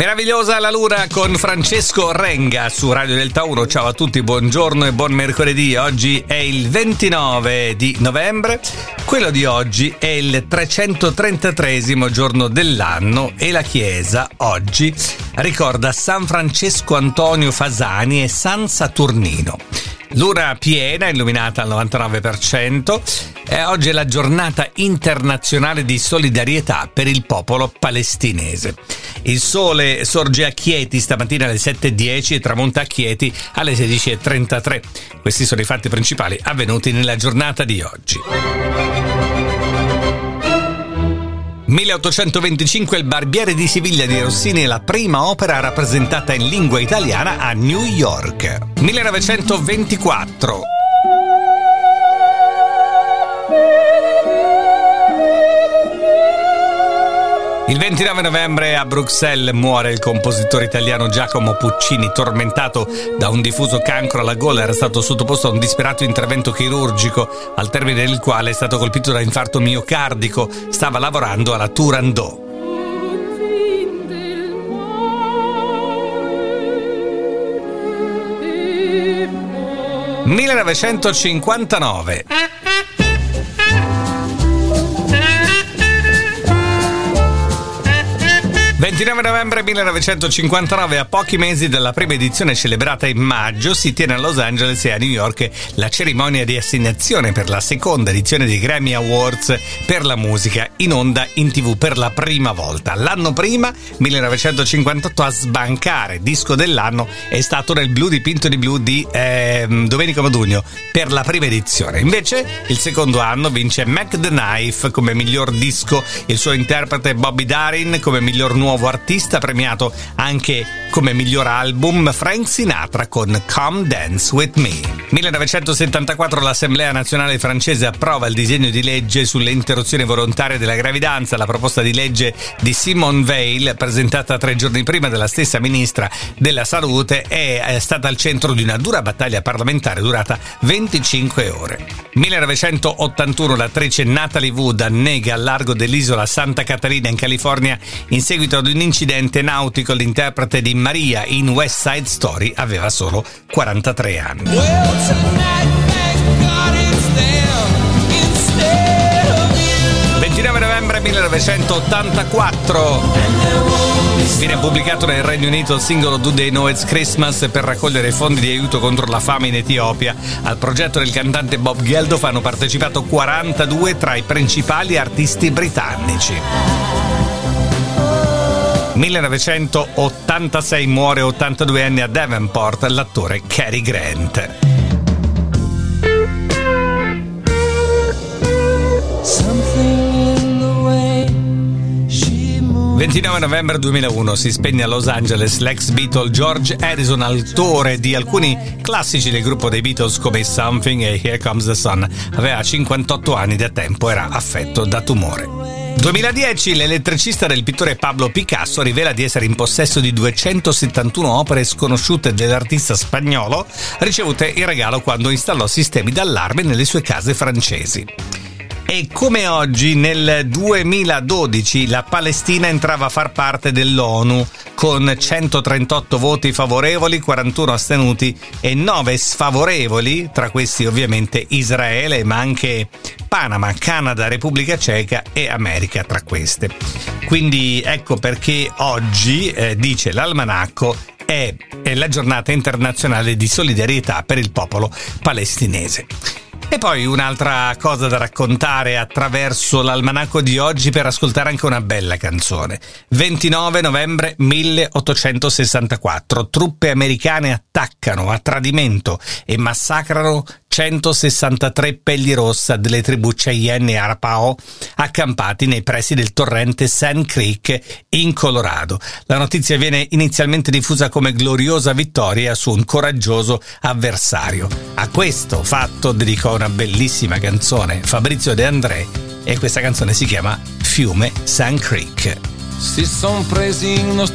Meravigliosa la luna con Francesco Renga su Radio Delta 1. Ciao a tutti, buongiorno e buon mercoledì. Oggi è il 29 di novembre. Quello di oggi è il 333 giorno dell'anno e la Chiesa oggi ricorda San Francesco Antonio Fasani e San Saturnino. Luna piena, illuminata al 99%. E oggi è la giornata internazionale di solidarietà per il popolo palestinese. Il sole sorge a Chieti stamattina alle 7.10 e tramonta a Chieti alle 16.33. Questi sono i fatti principali avvenuti nella giornata di oggi. 1825 Il Barbiere di Siviglia di Rossini è la prima opera rappresentata in lingua italiana a New York. 1924 Il 29 novembre a Bruxelles muore il compositore italiano Giacomo Puccini, tormentato da un diffuso cancro alla gola, era stato sottoposto a un disperato intervento chirurgico, al termine del quale è stato colpito da infarto miocardico, stava lavorando alla Turandot. «1959» 29 novembre 1959, a pochi mesi dalla prima edizione celebrata in maggio, si tiene a Los Angeles e a New York la cerimonia di assegnazione per la seconda edizione dei Grammy Awards per la musica in onda in tv per la prima volta. L'anno prima, 1958, a sbancare disco dell'anno è stato nel blu dipinto di blu di eh, Domenico Modugno per la prima edizione. Invece, il secondo anno vince Mac the Knife come miglior disco, il suo interprete Bobby Darin come miglior nuovo nuovo artista premiato anche come miglior album Frank Sinatra con Come Dance With Me. 1974 l'Assemblea nazionale francese approva il disegno di legge sulle interruzioni volontarie della gravidanza, la proposta di legge di Simone Veil presentata tre giorni prima dalla stessa ministra della salute è stata al centro di una dura battaglia parlamentare durata 25 ore. 1981 l'attrice Natalie Wood annega al largo dell'isola Santa Catalina in California in seguito ad un incidente nautico. L'interprete di Maria in West Side Story aveva solo 43 anni. Well, 29 novembre 1984 viene pubblicato nel Regno Unito il singolo Do They Know It's Christmas per raccogliere fondi di aiuto contro la fame in Etiopia. Al progetto del cantante Bob Geldof hanno partecipato 42 tra i principali artisti britannici. 1986 muore 82 anni a Davenport l'attore Cary Grant. «29 novembre 2001 si spegne a Los Angeles l'ex Beatle George Harrison, autore di alcuni classici del gruppo dei Beatles come Something e Here Comes the Sun. Aveva 58 anni da tempo, era affetto da tumore. 2010 l'elettricista del pittore Pablo Picasso rivela di essere in possesso di 271 opere sconosciute dell'artista spagnolo ricevute in regalo quando installò sistemi d'allarme nelle sue case francesi. E come oggi, nel 2012, la Palestina entrava a far parte dell'ONU con 138 voti favorevoli, 41 astenuti e 9 sfavorevoli, tra questi ovviamente Israele, ma anche Panama, Canada, Repubblica Ceca e America tra queste. Quindi ecco perché oggi, eh, dice l'almanacco, è, è la giornata internazionale di solidarietà per il popolo palestinese. E poi un'altra cosa da raccontare attraverso l'almanacco di oggi per ascoltare anche una bella canzone. 29 novembre 1864. Truppe americane attaccano a tradimento e massacrano 163 pelli rossa delle tribù Cheyenne e Arapao accampati nei pressi del torrente Sand Creek in Colorado. La notizia viene inizialmente diffusa come gloriosa vittoria su un coraggioso avversario. A questo fatto dedicò una bellissima canzone Fabrizio De André e questa canzone si chiama Fiume Sand Creek. Si son presi in uno